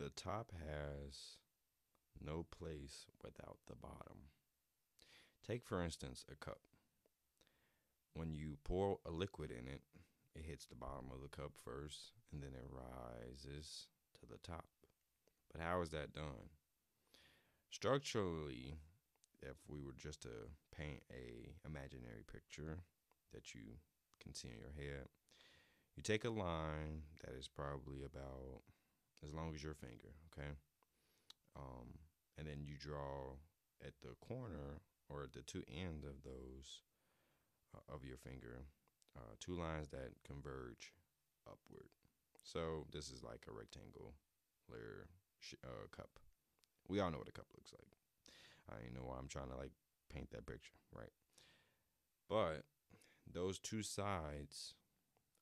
the top has no place without the bottom. Take, for instance, a cup. When you pour a liquid in it, it hits the bottom of the cup first and then it rises to the top. But how is that done? Structurally, if we were just to paint a imaginary picture that you can see in your head, you take a line that is probably about as long as your finger, okay? Um, and then you draw at the corner or at the two ends of those uh, of your finger uh, two lines that converge upward. So this is like a rectangle layer sh- uh, cup. We all know what a cup looks like. I know why I'm trying to like paint that picture, right? But those two sides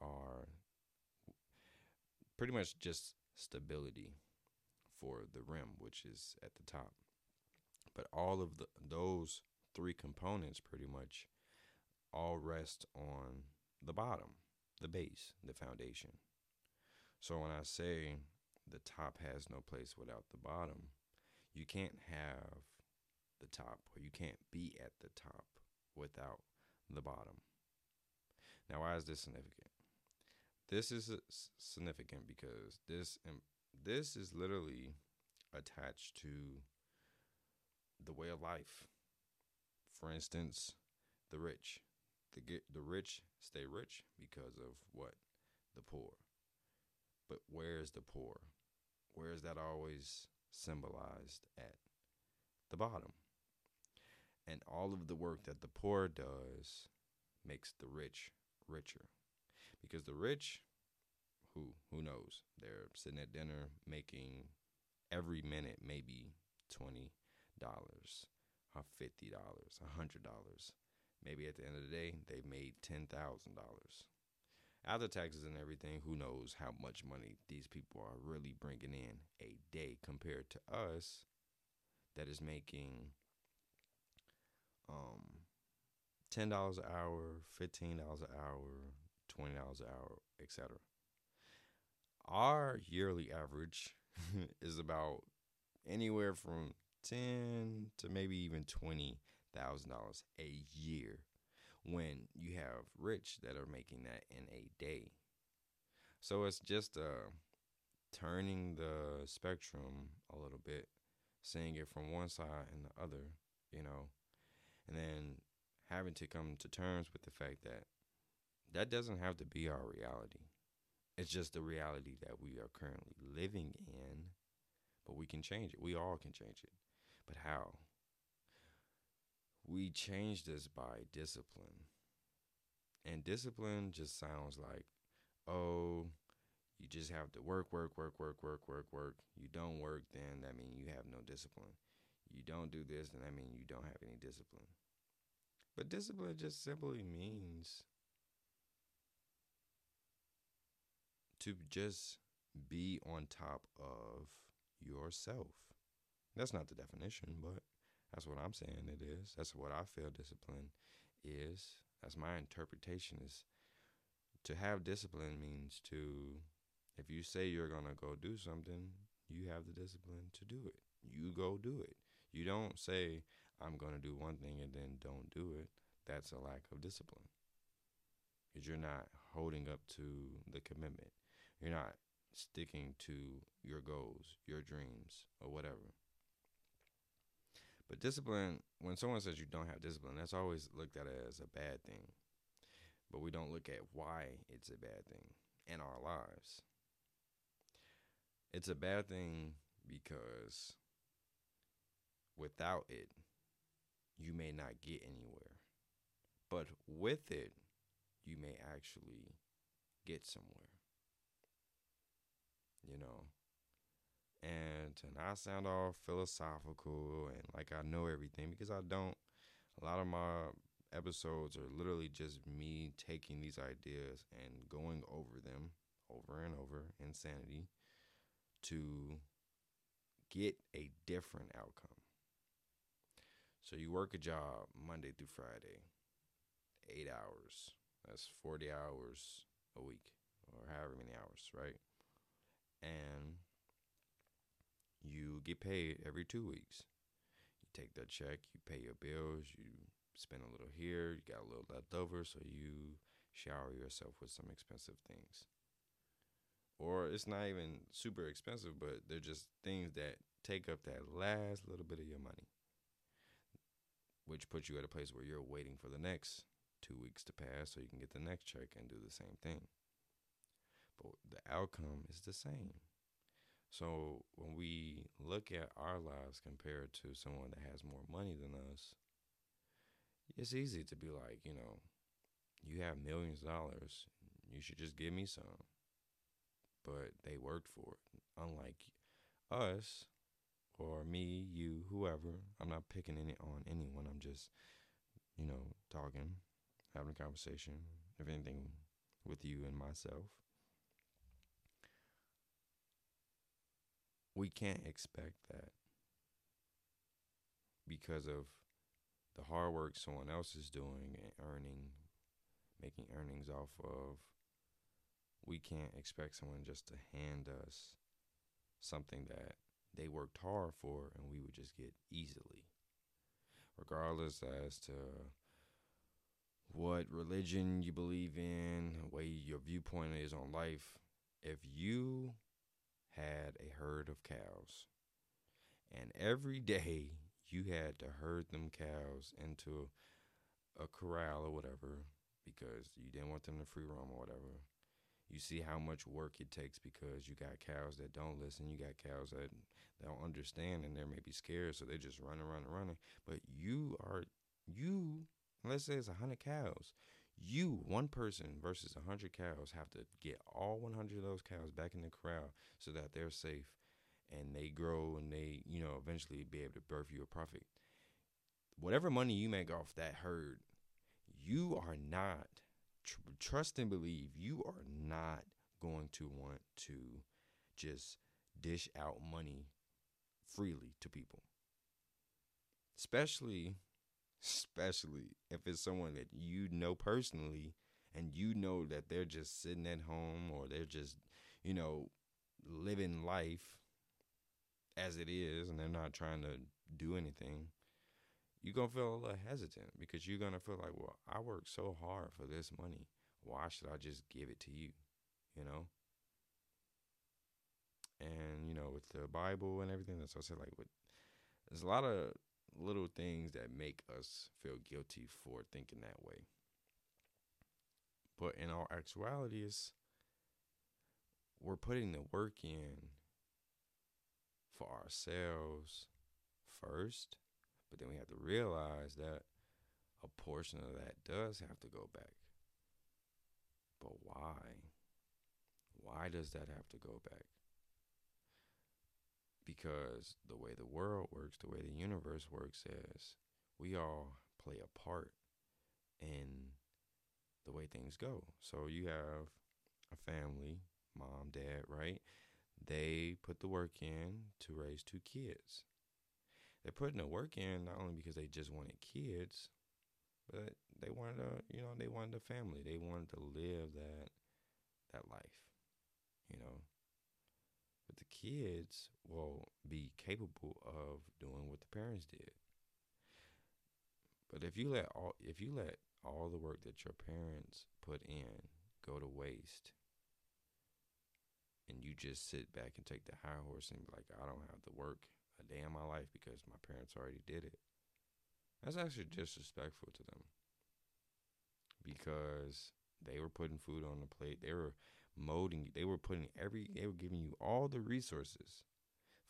are pretty much just stability for the rim, which is at the top. But all of the those three components pretty much all rest on the bottom, the base, the foundation. So when I say the top has no place without the bottom, you can't have the top or you can't be at the top without the bottom. Now, why is this significant? This is significant because this um, this is literally attached to the way of life. For instance, the rich. The get the rich stay rich because of what? The poor. But where is the poor? Where is that always symbolized at? The bottom. And all of the work that the poor does makes the rich richer. Because the rich, who who knows, they're sitting at dinner making every minute maybe twenty dollars, or fifty dollars, a hundred dollars. Maybe at the end of the day, they made ten thousand dollars. After taxes and everything, who knows how much money these people are really bringing in a day compared to us that is making um ten dollars an hour, fifteen dollars an hour, twenty dollars an hour, etc. Our yearly average is about anywhere from ten to maybe even twenty thousand dollars a year when you have rich that are making that in a day. So it's just uh turning the spectrum a little bit, seeing it from one side and the other, you know, and then having to come to terms with the fact that that doesn't have to be our reality. It's just the reality that we are currently living in, but we can change it. We all can change it. But how? We change this by discipline. And discipline just sounds like, oh, you just have to work, work, work, work, work, work, work. You don't work, then that means you have no discipline. You don't do this, then that means you don't have any discipline. But discipline just simply means to just be on top of yourself. That's not the definition, but that's what I'm saying it is. That's what I feel discipline is. That's my interpretation is to have discipline means to if you say you're going to go do something, you have the discipline to do it. You go do it. You don't say I'm going to do one thing and then don't do it. That's a lack of discipline. Because you're not holding up to the commitment. You're not sticking to your goals, your dreams, or whatever. But discipline, when someone says you don't have discipline, that's always looked at as a bad thing. But we don't look at why it's a bad thing in our lives. It's a bad thing because without it, you may not get anywhere. But with it, you may actually get somewhere. You know? And to not sound all philosophical and like I know everything because I don't. A lot of my episodes are literally just me taking these ideas and going over them over and over, insanity, to get a different outcome. So you work a job Monday through Friday, eight hours. That's 40 hours a week, or however many hours, right? And you get paid every two weeks. You take that check, you pay your bills, you spend a little here, you got a little left over, so you shower yourself with some expensive things. Or it's not even super expensive, but they're just things that take up that last little bit of your money, which puts you at a place where you're waiting for the next two weeks to pass so you can get the next check and do the same thing. The outcome is the same. So when we look at our lives compared to someone that has more money than us, it's easy to be like, you know, you have millions of dollars, you should just give me some. But they worked for it. Unlike us, or me, you, whoever. I'm not picking any on anyone. I'm just, you know, talking, having a conversation, if anything, with you and myself. We can't expect that because of the hard work someone else is doing and earning, making earnings off of. We can't expect someone just to hand us something that they worked hard for and we would just get easily. Regardless as to what religion you believe in, way your viewpoint is on life, if you had a herd of cows and every day you had to herd them cows into a corral or whatever because you didn't want them to free roam or whatever you see how much work it takes because you got cows that don't listen, you got cows that don't understand and they're maybe scared, so they just running, running, running. But you are you, let's say it's a hundred cows. You, one person versus a hundred cows, have to get all one hundred of those cows back in the corral so that they're safe and they grow and they, you know, eventually be able to birth you a profit. Whatever money you make off that herd, you are not tr- trust and believe you are not going to want to just dish out money freely to people. Especially especially if it's someone that you know personally and you know that they're just sitting at home or they're just, you know, living life as it is and they're not trying to do anything you're gonna feel a little hesitant because you're gonna feel like, well, I worked so hard for this money. Why should I just give it to you? You know? And, you know, with the Bible and everything, that's what I said, like with there's a lot of little things that make us feel guilty for thinking that way. But in all actuality, is we're putting the work in for ourselves first but then we have to realize that a portion of that does have to go back. But why? Why does that have to go back? Because the way the world works, the way the universe works, is we all play a part in the way things go. So you have a family, mom, dad, right? They put the work in to raise two kids they're putting the work in not only because they just wanted kids, but they wanted a you know they wanted a family. They wanted to live that that life, you know. But the kids will be capable of doing what the parents did. But if you let all if you let all the work that your parents put in go to waste and you just sit back and take the high horse and be like, I don't have to work a day in my life because my parents already did it. That's actually disrespectful to them because they were putting food on the plate. They were molding. They were putting every. They were giving you all the resources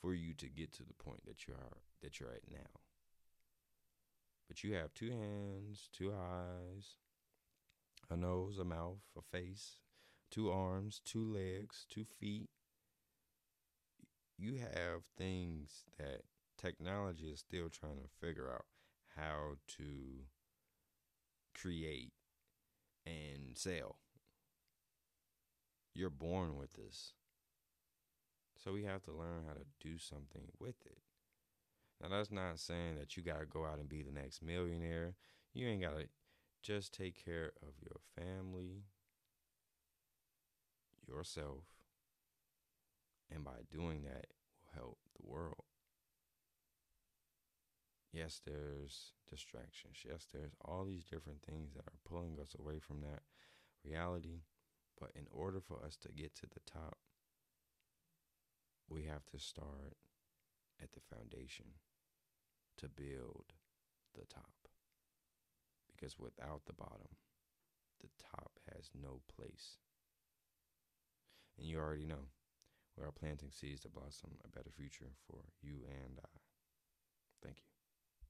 for you to get to the point that you are that you're at now. But you have two hands, two eyes, a nose, a mouth, a face, two arms, two legs, two feet, you have things that technology is still trying to figure out how to create and sell. You're born with this. So we have to learn how to do something with it. Now, that's not saying that you got to go out and be the next millionaire. You ain't got to just take care of your family, yourself, and by doing that, will help the world. yes, there's distractions. Yes, there's all these different things that are pulling us away from that reality. But in order for us to get to the top, we have to start at the foundation to build the top. Because without the bottom, the top has no place. And you already know we are planting seeds to blossom a better future for you and I. Thank you.